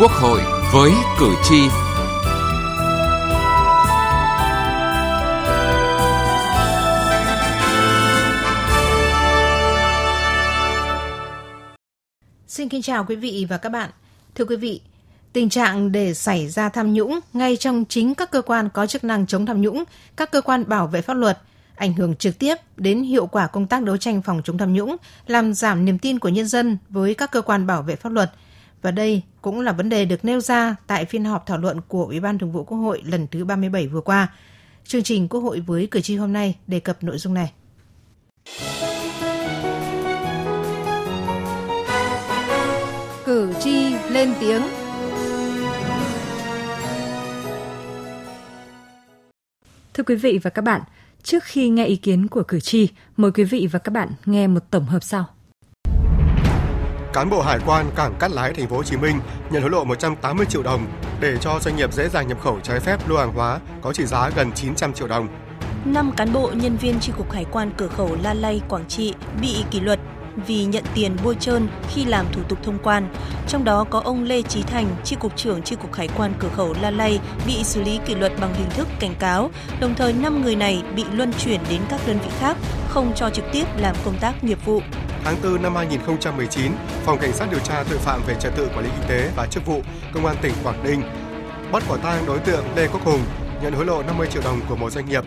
Quốc hội với cử tri. Xin kính chào quý vị và các bạn. Thưa quý vị, tình trạng để xảy ra tham nhũng ngay trong chính các cơ quan có chức năng chống tham nhũng, các cơ quan bảo vệ pháp luật ảnh hưởng trực tiếp đến hiệu quả công tác đấu tranh phòng chống tham nhũng, làm giảm niềm tin của nhân dân với các cơ quan bảo vệ pháp luật – và đây cũng là vấn đề được nêu ra tại phiên họp thảo luận của Ủy ban Thường vụ Quốc hội lần thứ 37 vừa qua. Chương trình Quốc hội với cử tri hôm nay đề cập nội dung này. Cử tri lên tiếng Thưa quý vị và các bạn, trước khi nghe ý kiến của cử tri, mời quý vị và các bạn nghe một tổng hợp sau cán bộ hải quan cảng Cát Lái thành phố Hồ Chí Minh nhận hối lộ 180 triệu đồng để cho doanh nghiệp dễ dàng nhập khẩu trái phép lô hàng hóa có trị giá gần 900 triệu đồng. 5 cán bộ nhân viên tri cục hải quan cửa khẩu La Lay, Quảng Trị bị kỷ luật vì nhận tiền bôi trơn khi làm thủ tục thông quan. Trong đó có ông Lê Trí Thành, tri cục trưởng tri cục hải quan cửa khẩu La Lay bị xử lý kỷ luật bằng hình thức cảnh cáo. Đồng thời 5 người này bị luân chuyển đến các đơn vị khác, không cho trực tiếp làm công tác nghiệp vụ tháng 4 năm 2019, Phòng Cảnh sát điều tra tội phạm về trật tự quản lý kinh tế và chức vụ Công an tỉnh Quảng Ninh bắt quả tang đối tượng Lê Quốc Hùng nhận hối lộ 50 triệu đồng của một doanh nghiệp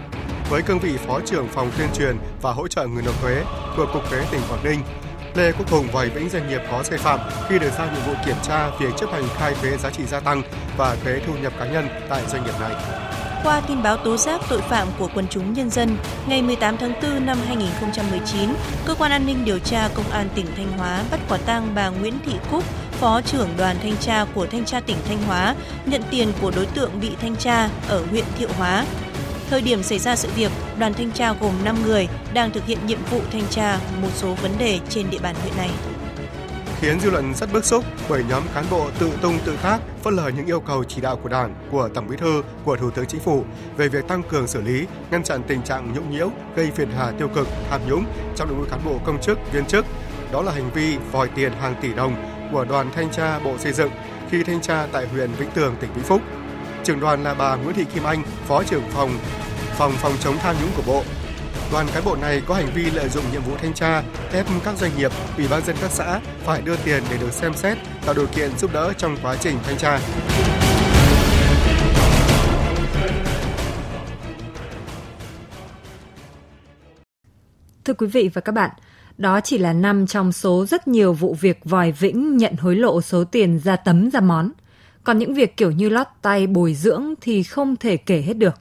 với cương vị Phó trưởng phòng tuyên truyền và hỗ trợ người nộp thuế thuộc Cục Thuế tỉnh Quảng Ninh. Lê Quốc Hùng vòi vĩnh doanh nghiệp có sai phạm khi được giao nhiệm vụ kiểm tra việc chấp hành khai thuế giá trị gia tăng và thuế thu nhập cá nhân tại doanh nghiệp này. Qua tin báo tố giác tội phạm của quần chúng nhân dân, ngày 18 tháng 4 năm 2019, Cơ quan An ninh điều tra Công an tỉnh Thanh Hóa bắt quả tang bà Nguyễn Thị Cúc, Phó trưởng đoàn thanh tra của Thanh tra tỉnh Thanh Hóa, nhận tiền của đối tượng bị thanh tra ở huyện Thiệu Hóa. Thời điểm xảy ra sự việc, đoàn thanh tra gồm 5 người đang thực hiện nhiệm vụ thanh tra một số vấn đề trên địa bàn huyện này khiến dư luận rất bức xúc bởi nhóm cán bộ tự tung tự tác phớt lờ những yêu cầu chỉ đạo của Đảng, của Tổng Bí thư, của Thủ tướng Chính phủ về việc tăng cường xử lý, ngăn chặn tình trạng nhũng nhiễu, gây phiền hà tiêu cực, tham nhũng trong đội ngũ cán bộ công chức, viên chức. Đó là hành vi vòi tiền hàng tỷ đồng của đoàn thanh tra Bộ Xây dựng khi thanh tra tại huyện Vĩnh Tường, tỉnh Vĩnh Phúc. Trưởng đoàn là bà Nguyễn Thị Kim Anh, Phó trưởng phòng phòng phòng chống tham nhũng của Bộ đoàn cán bộ này có hành vi lợi dụng nhiệm vụ thanh tra, ép các doanh nghiệp, ủy ban dân các xã phải đưa tiền để được xem xét, tạo điều kiện giúp đỡ trong quá trình thanh tra. Thưa quý vị và các bạn, đó chỉ là năm trong số rất nhiều vụ việc vòi vĩnh nhận hối lộ số tiền ra tấm ra món. Còn những việc kiểu như lót tay bồi dưỡng thì không thể kể hết được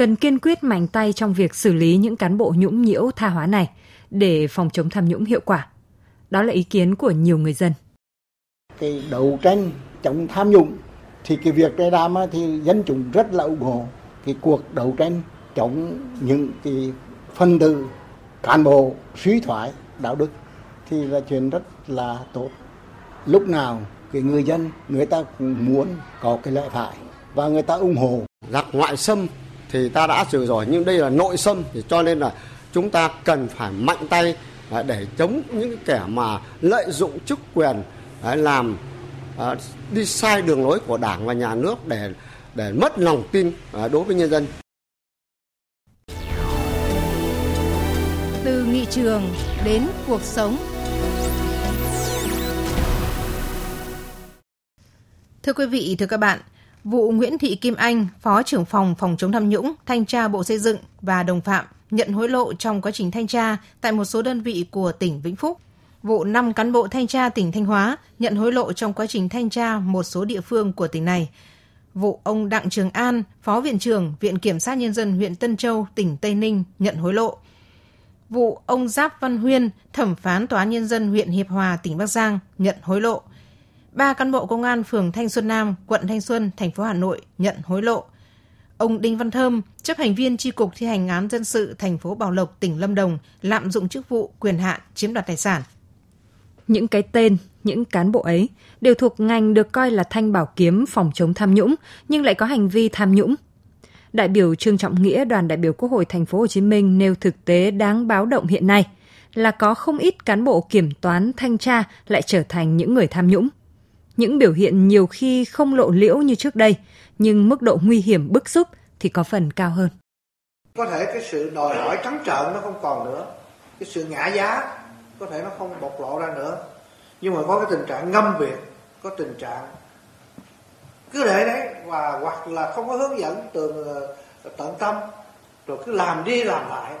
cần kiên quyết mạnh tay trong việc xử lý những cán bộ nhũng nhiễu tha hóa này để phòng chống tham nhũng hiệu quả. Đó là ý kiến của nhiều người dân. Cái đấu tranh chống tham nhũng thì cái việc này làm thì dân chúng rất là ủng hộ cái cuộc đấu tranh chống những cái phân tử cán bộ suy thoái đạo đức thì là chuyện rất là tốt. Lúc nào cái người dân người ta cũng muốn có cái lợi phải và người ta ủng hộ giặc ngoại xâm thì ta đã trừ rồi nhưng đây là nội xâm thì cho nên là chúng ta cần phải mạnh tay à, để chống những kẻ mà lợi dụng chức quyền à, làm à, đi sai đường lối của đảng và nhà nước để để mất lòng tin đối với nhân dân. Từ nghị trường đến cuộc sống. Thưa quý vị, thưa các bạn, Vụ Nguyễn Thị Kim Anh, Phó trưởng phòng phòng chống tham nhũng, thanh tra Bộ Xây dựng và đồng phạm nhận hối lộ trong quá trình thanh tra tại một số đơn vị của tỉnh Vĩnh Phúc. Vụ 5 cán bộ thanh tra tỉnh Thanh Hóa nhận hối lộ trong quá trình thanh tra một số địa phương của tỉnh này. Vụ ông Đặng Trường An, Phó Viện trưởng Viện Kiểm sát Nhân dân huyện Tân Châu, tỉnh Tây Ninh nhận hối lộ. Vụ ông Giáp Văn Huyên, thẩm phán Tòa án Nhân dân huyện Hiệp Hòa, tỉnh Bắc Giang nhận hối lộ ba cán bộ công an phường Thanh Xuân Nam, quận Thanh Xuân, thành phố Hà Nội nhận hối lộ. Ông Đinh Văn Thơm, chấp hành viên tri cục thi hành án dân sự thành phố Bảo Lộc, tỉnh Lâm Đồng, lạm dụng chức vụ quyền hạn chiếm đoạt tài sản. Những cái tên, những cán bộ ấy đều thuộc ngành được coi là thanh bảo kiếm phòng chống tham nhũng nhưng lại có hành vi tham nhũng. Đại biểu Trương Trọng Nghĩa, đoàn đại biểu Quốc hội thành phố Hồ Chí Minh nêu thực tế đáng báo động hiện nay là có không ít cán bộ kiểm toán thanh tra lại trở thành những người tham nhũng những biểu hiện nhiều khi không lộ liễu như trước đây, nhưng mức độ nguy hiểm bức xúc thì có phần cao hơn. Có thể cái sự đòi hỏi trắng trợn nó không còn nữa, cái sự ngã giá có thể nó không bộc lộ ra nữa. Nhưng mà có cái tình trạng ngâm việc, có tình trạng cứ để đấy và hoặc là không có hướng dẫn từ ờ, tận tâm rồi cứ làm đi làm lại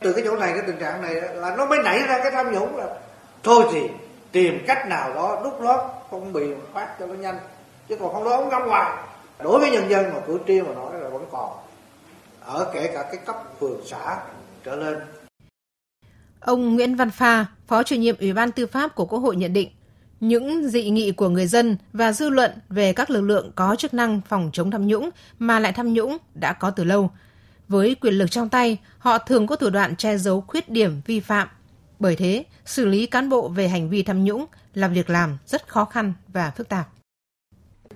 từ cái chỗ này cái tình trạng này là nó mới nảy ra cái tham nhũng là thôi thì tìm cách nào đó đúc lót không bị phát cho nó nhanh chứ còn không đó ông ngâm hoài đối với nhân dân mà cử tri mà nói là vẫn còn ở kể cả cái cấp phường xã trở lên Ông Nguyễn Văn Pha, Phó chủ nhiệm Ủy ban Tư pháp của Quốc hội nhận định, những dị nghị của người dân và dư luận về các lực lượng có chức năng phòng chống tham nhũng mà lại tham nhũng đã có từ lâu. Với quyền lực trong tay, họ thường có thủ đoạn che giấu khuyết điểm vi phạm. Bởi thế, xử lý cán bộ về hành vi tham nhũng là việc làm rất khó khăn và phức tạp.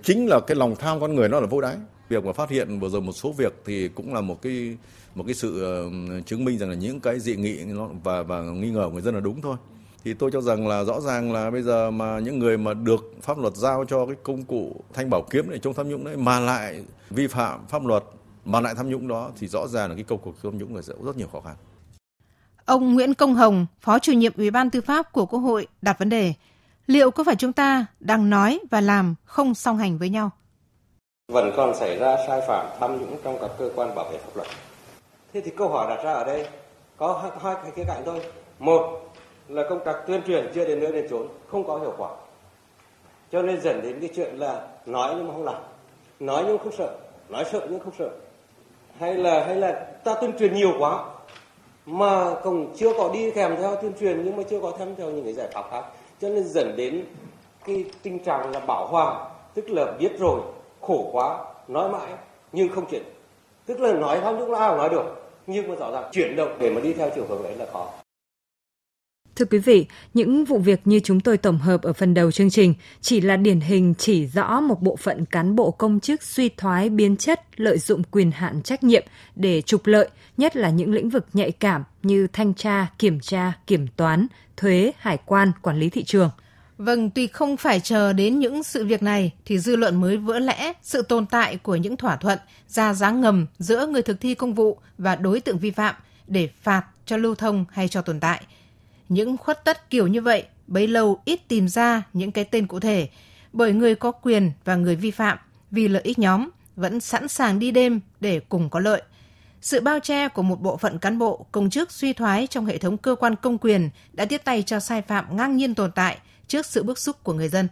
Chính là cái lòng tham con người nó là vô đáy. Việc mà phát hiện vừa rồi một số việc thì cũng là một cái một cái sự ờ, chứng minh rằng là những cái dị nghị và và nghi ngờ của người dân là đúng thôi thì tôi cho rằng là rõ ràng là bây giờ mà những người mà được pháp luật giao cho cái công cụ thanh bảo kiếm để chống tham nhũng đấy mà lại vi phạm pháp luật mà lại tham nhũng đó thì rõ ràng là cái công cuộc tham nhũng là sẽ rất nhiều khó khăn. Ông Nguyễn Công Hồng, Phó chủ nhiệm Ủy ban Tư pháp của Quốc hội đặt vấn đề liệu có phải chúng ta đang nói và làm không song hành với nhau? Vẫn còn xảy ra sai phạm tham nhũng trong các cơ quan bảo vệ pháp luật. Thế thì câu hỏi đặt ra ở đây có hai, hai khía cạnh thôi. Một là công tác tuyên truyền chưa đến nơi đến chốn không có hiệu quả cho nên dẫn đến cái chuyện là nói nhưng mà không làm nói nhưng không sợ nói sợ nhưng không sợ hay là hay là ta tuyên truyền nhiều quá mà cũng chưa có đi kèm theo tuyên truyền, nhưng mà chưa có thêm theo những cái giải pháp khác. Cho nên dẫn đến cái tình trạng là bảo hòa, tức là biết rồi, khổ quá, nói mãi, nhưng không chuyển. Tức là nói không lúc nào nói được, nhưng mà rõ ràng chuyển động để mà đi theo chiều hướng đấy là khó. Thưa quý vị, những vụ việc như chúng tôi tổng hợp ở phần đầu chương trình chỉ là điển hình chỉ rõ một bộ phận cán bộ công chức suy thoái biến chất, lợi dụng quyền hạn trách nhiệm để trục lợi, nhất là những lĩnh vực nhạy cảm như thanh tra, kiểm tra, kiểm toán, thuế, hải quan, quản lý thị trường. Vâng, tuy không phải chờ đến những sự việc này thì dư luận mới vỡ lẽ sự tồn tại của những thỏa thuận ra giá ngầm giữa người thực thi công vụ và đối tượng vi phạm để phạt cho lưu thông hay cho tồn tại – những khuất tất kiểu như vậy bấy lâu ít tìm ra những cái tên cụ thể, bởi người có quyền và người vi phạm vì lợi ích nhóm vẫn sẵn sàng đi đêm để cùng có lợi. Sự bao che của một bộ phận cán bộ, công chức suy thoái trong hệ thống cơ quan công quyền đã tiếp tay cho sai phạm ngang nhiên tồn tại trước sự bức xúc của người dân.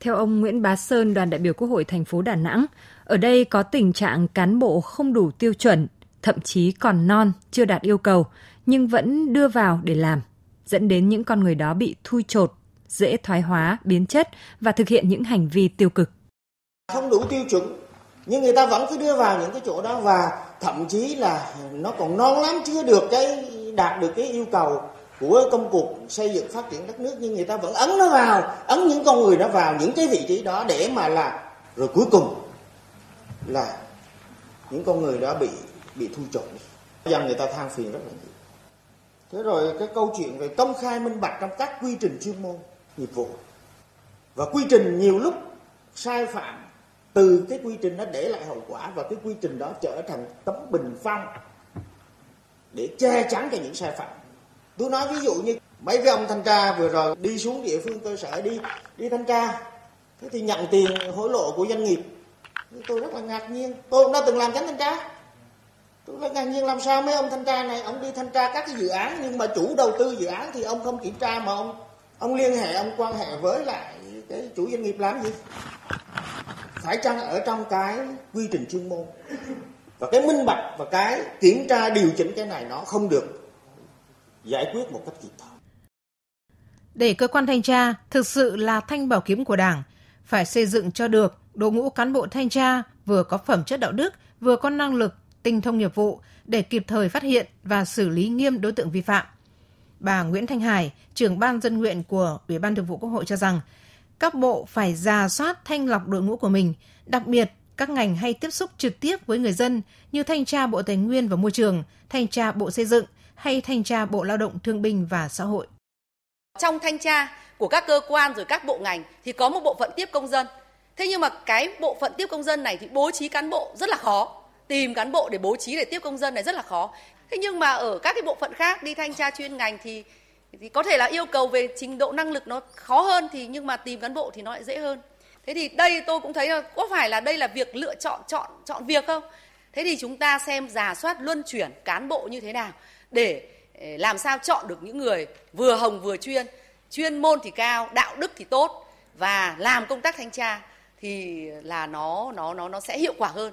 Theo ông Nguyễn Bá Sơn, đoàn đại biểu Quốc hội thành phố Đà Nẵng, ở đây có tình trạng cán bộ không đủ tiêu chuẩn, thậm chí còn non, chưa đạt yêu cầu, nhưng vẫn đưa vào để làm dẫn đến những con người đó bị thui chột, dễ thoái hóa, biến chất và thực hiện những hành vi tiêu cực. Không đủ tiêu chuẩn, nhưng người ta vẫn cứ đưa vào những cái chỗ đó và thậm chí là nó còn non lắm chưa được cái đạt được cái yêu cầu của công cuộc xây dựng phát triển đất nước nhưng người ta vẫn ấn nó vào ấn những con người đó vào những cái vị trí đó để mà là rồi cuối cùng là những con người đó bị bị thu trộn dân người ta than phiền rất là nhiều thế rồi cái câu chuyện về công khai minh bạch trong các quy trình chuyên môn, nghiệp vụ. Và quy trình nhiều lúc sai phạm từ cái quy trình nó để lại hậu quả và cái quy trình đó trở thành tấm bình phong để che chắn cho những sai phạm. Tôi nói ví dụ như mấy cái ông thanh tra vừa rồi đi xuống địa phương cơ sở đi đi thanh tra, thế thì nhận tiền hối lộ của doanh nghiệp. Tôi rất là ngạc nhiên. Tôi cũng đã từng làm tránh thanh tra tôi nói ngạc nhiên làm sao mấy ông thanh tra này? Ông đi thanh tra các cái dự án nhưng mà chủ đầu tư dự án thì ông không kiểm tra mà ông ông liên hệ ông quan hệ với lại cái chủ doanh nghiệp làm gì? Phải chăng ở trong cái quy trình chuyên môn? Và cái minh bạch và cái kiểm tra điều chỉnh cái này nó không được giải quyết một cách kịp thời. Để cơ quan thanh tra thực sự là thanh bảo kiếm của Đảng, phải xây dựng cho được đội ngũ cán bộ thanh tra vừa có phẩm chất đạo đức, vừa có năng lực tinh thông nghiệp vụ để kịp thời phát hiện và xử lý nghiêm đối tượng vi phạm. Bà Nguyễn Thanh Hải, trưởng ban dân nguyện của Ủy ban Thường vụ Quốc hội cho rằng, các bộ phải ra soát thanh lọc đội ngũ của mình, đặc biệt các ngành hay tiếp xúc trực tiếp với người dân như thanh tra Bộ Tài nguyên và Môi trường, thanh tra Bộ Xây dựng hay thanh tra Bộ Lao động Thương binh và Xã hội. Trong thanh tra của các cơ quan rồi các bộ ngành thì có một bộ phận tiếp công dân. Thế nhưng mà cái bộ phận tiếp công dân này thì bố trí cán bộ rất là khó. Tìm cán bộ để bố trí để tiếp công dân này rất là khó. Thế nhưng mà ở các cái bộ phận khác đi thanh tra chuyên ngành thì thì có thể là yêu cầu về trình độ năng lực nó khó hơn thì nhưng mà tìm cán bộ thì nó lại dễ hơn. Thế thì đây tôi cũng thấy là có phải là đây là việc lựa chọn chọn chọn việc không? Thế thì chúng ta xem giả soát luân chuyển cán bộ như thế nào để ờ, làm sao chọn được những người vừa hồng vừa chuyên, chuyên môn thì cao, đạo đức thì tốt và làm công tác thanh tra thì là nó nó nó nó sẽ hiệu quả hơn.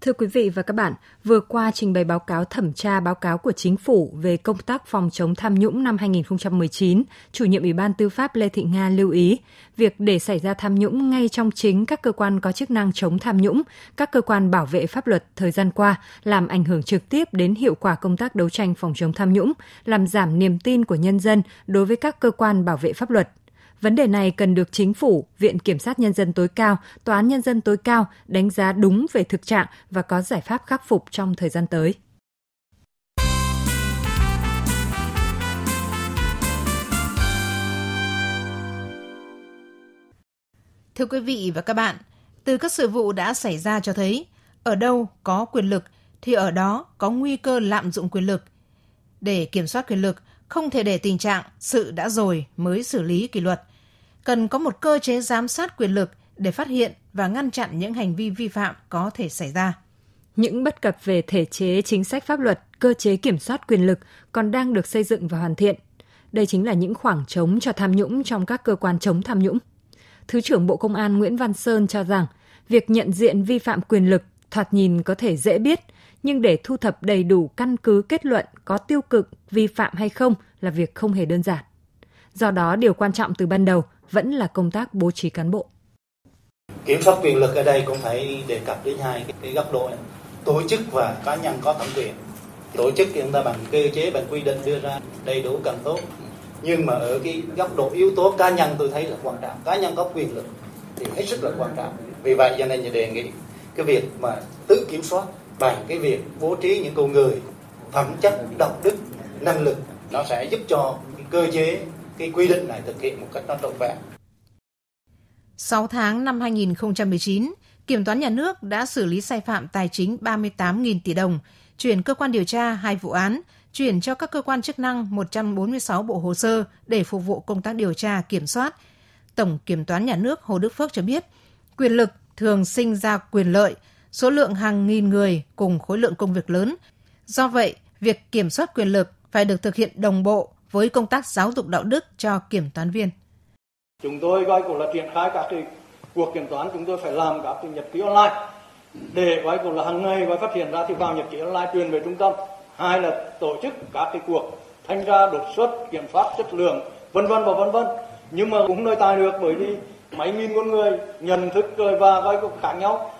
Thưa quý vị và các bạn, vừa qua trình bày báo cáo thẩm tra báo cáo của chính phủ về công tác phòng chống tham nhũng năm 2019, chủ nhiệm Ủy ban Tư pháp Lê Thị Nga lưu ý, việc để xảy ra tham nhũng ngay trong chính các cơ quan có chức năng chống tham nhũng, các cơ quan bảo vệ pháp luật thời gian qua làm ảnh hưởng trực tiếp đến hiệu quả công tác đấu tranh phòng chống tham nhũng, làm giảm niềm tin của nhân dân đối với các cơ quan bảo vệ pháp luật. Vấn đề này cần được chính phủ, Viện Kiểm sát Nhân dân tối cao, Tòa án Nhân dân tối cao đánh giá đúng về thực trạng và có giải pháp khắc phục trong thời gian tới. Thưa quý vị và các bạn, từ các sự vụ đã xảy ra cho thấy, ở đâu có quyền lực thì ở đó có nguy cơ lạm dụng quyền lực. Để kiểm soát quyền lực, không thể để tình trạng sự đã rồi mới xử lý kỷ luật cần có một cơ chế giám sát quyền lực để phát hiện và ngăn chặn những hành vi vi phạm có thể xảy ra. Những bất cập về thể chế chính sách pháp luật, cơ chế kiểm soát quyền lực còn đang được xây dựng và hoàn thiện. Đây chính là những khoảng trống cho tham nhũng trong các cơ quan chống tham nhũng. Thứ trưởng Bộ Công an Nguyễn Văn Sơn cho rằng, việc nhận diện vi phạm quyền lực thoạt nhìn có thể dễ biết, nhưng để thu thập đầy đủ căn cứ kết luận có tiêu cực, vi phạm hay không là việc không hề đơn giản. Do đó, điều quan trọng từ ban đầu vẫn là công tác bố trí cán bộ. Kiểm soát quyền lực ở đây cũng phải đề cập đến hai cái góc độ này. Tổ chức và cá nhân có thẩm quyền. Tổ chức thì chúng ta bằng cơ chế, bằng quy định đưa ra đầy đủ càng tốt. Nhưng mà ở cái góc độ yếu tố cá nhân tôi thấy là quan trọng. Cá nhân có quyền lực thì hết sức là quan trọng. Vì vậy cho nên đề nghị cái việc mà tự kiểm soát bằng cái việc bố trí những con người phẩm chất, đạo đức, năng lực nó sẽ giúp cho cái cơ chế cái quy định này thực hiện một cách nó trọn vẹn. 6 tháng năm 2019, Kiểm toán nhà nước đã xử lý sai phạm tài chính 38.000 tỷ đồng, chuyển cơ quan điều tra hai vụ án, chuyển cho các cơ quan chức năng 146 bộ hồ sơ để phục vụ công tác điều tra kiểm soát. Tổng Kiểm toán nhà nước Hồ Đức Phước cho biết, quyền lực thường sinh ra quyền lợi, số lượng hàng nghìn người cùng khối lượng công việc lớn. Do vậy, việc kiểm soát quyền lực phải được thực hiện đồng bộ với công tác giáo dục đạo đức cho kiểm toán viên. Chúng tôi gọi cũng là triển khai các cái cuộc kiểm toán chúng tôi phải làm các cái nhật ký online để gọi cũng là hàng ngày gọi phát hiện ra thì vào nhật ký online truyền về trung tâm hai là tổ chức các cái cuộc thanh tra đột xuất kiểm soát chất lượng vân vân và vân vân nhưng mà cũng nơi tài được bởi vì mấy nghìn con người nhận thức và gọi cũng khác nhau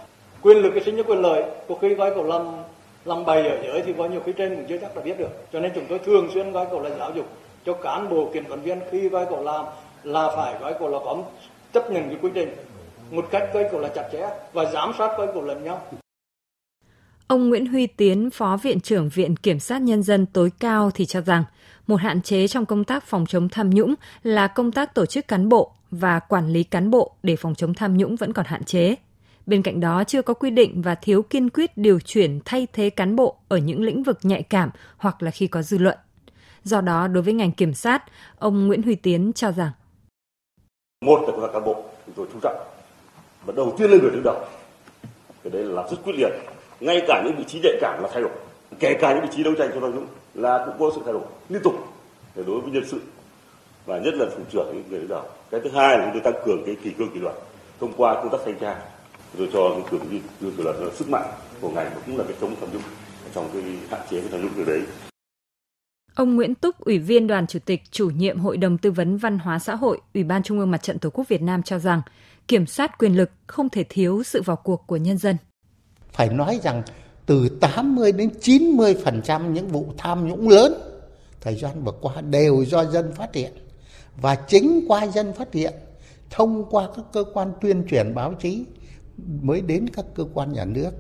quyền lực cái sinh cho quyền lợi có khi gọi cũng làm làm bày ở dưới thì có nhiều khi trên cũng chưa chắc là biết được. Cho nên chúng tôi thường xuyên gói cổ là giáo dục cho cán bộ kiểm toán viên. Khi gói cổ làm là phải gói cổ là có chấp nhận cái quy trình một cách gói cổ là chặt chẽ và giám sát gói cổ lẫn nhau. Ông Nguyễn Huy Tiến, Phó Viện trưởng Viện Kiểm sát Nhân dân tối cao thì cho rằng, một hạn chế trong công tác phòng chống tham nhũng là công tác tổ chức cán bộ và quản lý cán bộ để phòng chống tham nhũng vẫn còn hạn chế. Bên cạnh đó chưa có quy định và thiếu kiên quyết điều chuyển thay thế cán bộ ở những lĩnh vực nhạy cảm hoặc là khi có dư luận. Do đó, đối với ngành kiểm sát, ông Nguyễn Huy Tiến cho rằng Một là công tác cán bộ, chúng tôi chú trọng. Và đầu tiên lên người đứng đầu. Cái đấy là rất quyết liệt. Ngay cả những vị trí nhạy cảm là thay đổi. Kể cả những vị trí đấu tranh cho tham nhũng là cũng có sự thay đổi liên tục để đối với nhân sự và nhất là thủ trưởng những người đứng đầu. Cái thứ hai là chúng tôi tăng cường cái kỳ cương kỷ luật thông qua công tác thanh tra tôi cho quyền vi kỷ luật là sức mạnh của ngành cũng là cái chống tham nhũng trong cái hạn chế cái tham nhũng từ đấy Ông Nguyễn Túc, Ủy viên Đoàn Chủ tịch, chủ nhiệm Hội đồng Tư vấn Văn hóa Xã hội, Ủy ban Trung ương Mặt trận Tổ quốc Việt Nam cho rằng, kiểm soát quyền lực không thể thiếu sự vào cuộc của nhân dân. Phải nói rằng từ 80 đến 90 phần trăm những vụ tham nhũng lớn thời gian vừa qua đều do dân phát hiện và chính qua dân phát hiện thông qua các cơ quan tuyên truyền báo chí mới đến các cơ quan nhà nước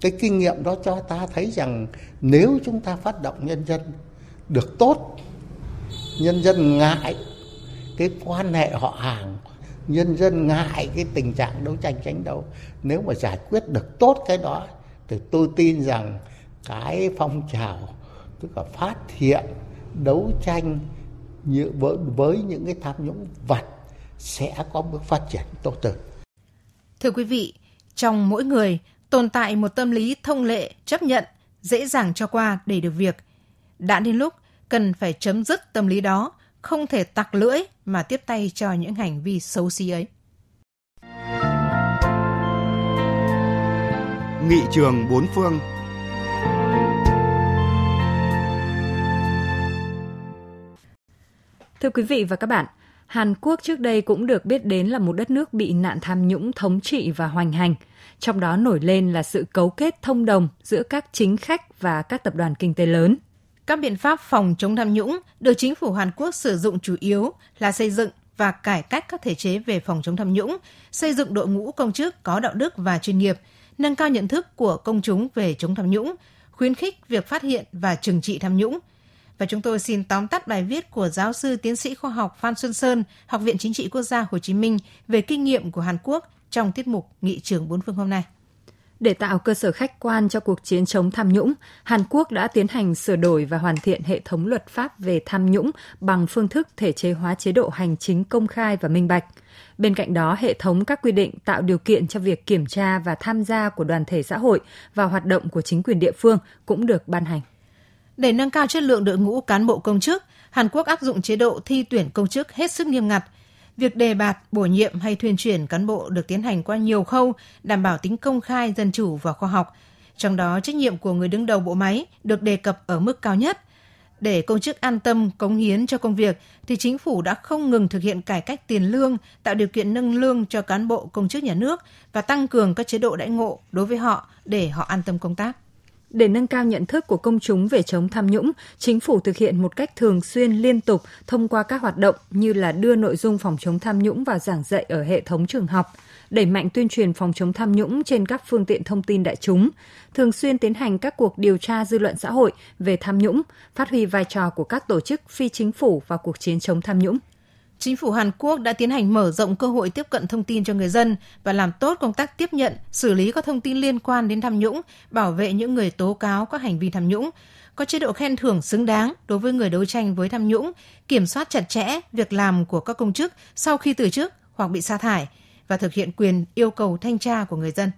cái kinh nghiệm đó cho ta thấy rằng nếu chúng ta phát động nhân dân được tốt nhân dân ngại cái quan hệ họ hàng nhân dân ngại cái tình trạng đấu tranh tranh đấu nếu mà giải quyết được tốt cái đó thì tôi tin rằng cái phong trào tức là phát hiện đấu tranh như với, với những cái tham nhũng vật sẽ có bước phát triển tốt hơn. Thưa quý vị, trong mỗi người tồn tại một tâm lý thông lệ chấp nhận, dễ dàng cho qua để được việc. Đã đến lúc cần phải chấm dứt tâm lý đó, không thể tặc lưỡi mà tiếp tay cho những hành vi xấu xí ấy. Nghị trường bốn phương Thưa quý vị và các bạn, Hàn Quốc trước đây cũng được biết đến là một đất nước bị nạn tham nhũng thống trị và hoành hành. Trong đó nổi lên là sự cấu kết thông đồng giữa các chính khách và các tập đoàn kinh tế lớn. Các biện pháp phòng chống tham nhũng được chính phủ Hàn Quốc sử dụng chủ yếu là xây dựng và cải cách các thể chế về phòng chống tham nhũng, xây dựng đội ngũ công chức có đạo đức và chuyên nghiệp, nâng cao nhận thức của công chúng về chống tham nhũng, khuyến khích việc phát hiện và trừng trị tham nhũng. Và chúng tôi xin tóm tắt bài viết của giáo sư tiến sĩ khoa học Phan Xuân Sơn, Học viện Chính trị Quốc gia Hồ Chí Minh về kinh nghiệm của Hàn Quốc trong tiết mục Nghị trường bốn phương hôm nay. Để tạo cơ sở khách quan cho cuộc chiến chống tham nhũng, Hàn Quốc đã tiến hành sửa đổi và hoàn thiện hệ thống luật pháp về tham nhũng bằng phương thức thể chế hóa chế độ hành chính công khai và minh bạch. Bên cạnh đó, hệ thống các quy định tạo điều kiện cho việc kiểm tra và tham gia của đoàn thể xã hội và hoạt động của chính quyền địa phương cũng được ban hành. Để nâng cao chất lượng đội ngũ cán bộ công chức, Hàn Quốc áp dụng chế độ thi tuyển công chức hết sức nghiêm ngặt. Việc đề bạt, bổ nhiệm hay thuyên chuyển cán bộ được tiến hành qua nhiều khâu, đảm bảo tính công khai, dân chủ và khoa học. Trong đó, trách nhiệm của người đứng đầu bộ máy được đề cập ở mức cao nhất. Để công chức an tâm, cống hiến cho công việc, thì chính phủ đã không ngừng thực hiện cải cách tiền lương, tạo điều kiện nâng lương cho cán bộ công chức nhà nước và tăng cường các chế độ đãi ngộ đối với họ để họ an tâm công tác. Để nâng cao nhận thức của công chúng về chống tham nhũng, chính phủ thực hiện một cách thường xuyên liên tục thông qua các hoạt động như là đưa nội dung phòng chống tham nhũng vào giảng dạy ở hệ thống trường học, đẩy mạnh tuyên truyền phòng chống tham nhũng trên các phương tiện thông tin đại chúng, thường xuyên tiến hành các cuộc điều tra dư luận xã hội về tham nhũng, phát huy vai trò của các tổ chức phi chính phủ vào cuộc chiến chống tham nhũng. Chính phủ Hàn Quốc đã tiến hành mở rộng cơ hội tiếp cận thông tin cho người dân và làm tốt công tác tiếp nhận, xử lý các thông tin liên quan đến tham nhũng, bảo vệ những người tố cáo các hành vi tham nhũng, có chế độ khen thưởng xứng đáng đối với người đấu tranh với tham nhũng, kiểm soát chặt chẽ việc làm của các công chức sau khi từ chức hoặc bị sa thải và thực hiện quyền yêu cầu thanh tra của người dân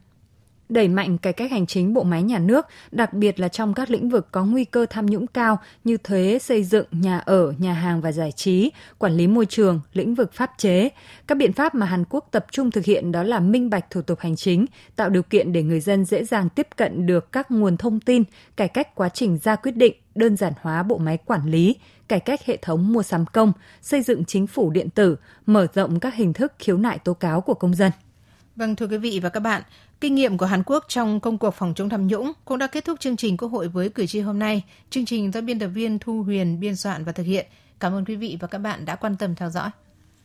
đẩy mạnh cải cách hành chính bộ máy nhà nước, đặc biệt là trong các lĩnh vực có nguy cơ tham nhũng cao như thuế, xây dựng, nhà ở, nhà hàng và giải trí, quản lý môi trường, lĩnh vực pháp chế. Các biện pháp mà Hàn Quốc tập trung thực hiện đó là minh bạch thủ tục hành chính, tạo điều kiện để người dân dễ dàng tiếp cận được các nguồn thông tin, cải cách quá trình ra quyết định, đơn giản hóa bộ máy quản lý, cải cách hệ thống mua sắm công, xây dựng chính phủ điện tử, mở rộng các hình thức khiếu nại tố cáo của công dân. Vâng thưa quý vị và các bạn, kinh nghiệm của Hàn Quốc trong công cuộc phòng chống tham nhũng cũng đã kết thúc chương trình Quốc hội với cử tri hôm nay. Chương trình do biên tập viên Thu Huyền biên soạn và thực hiện. Cảm ơn quý vị và các bạn đã quan tâm theo dõi.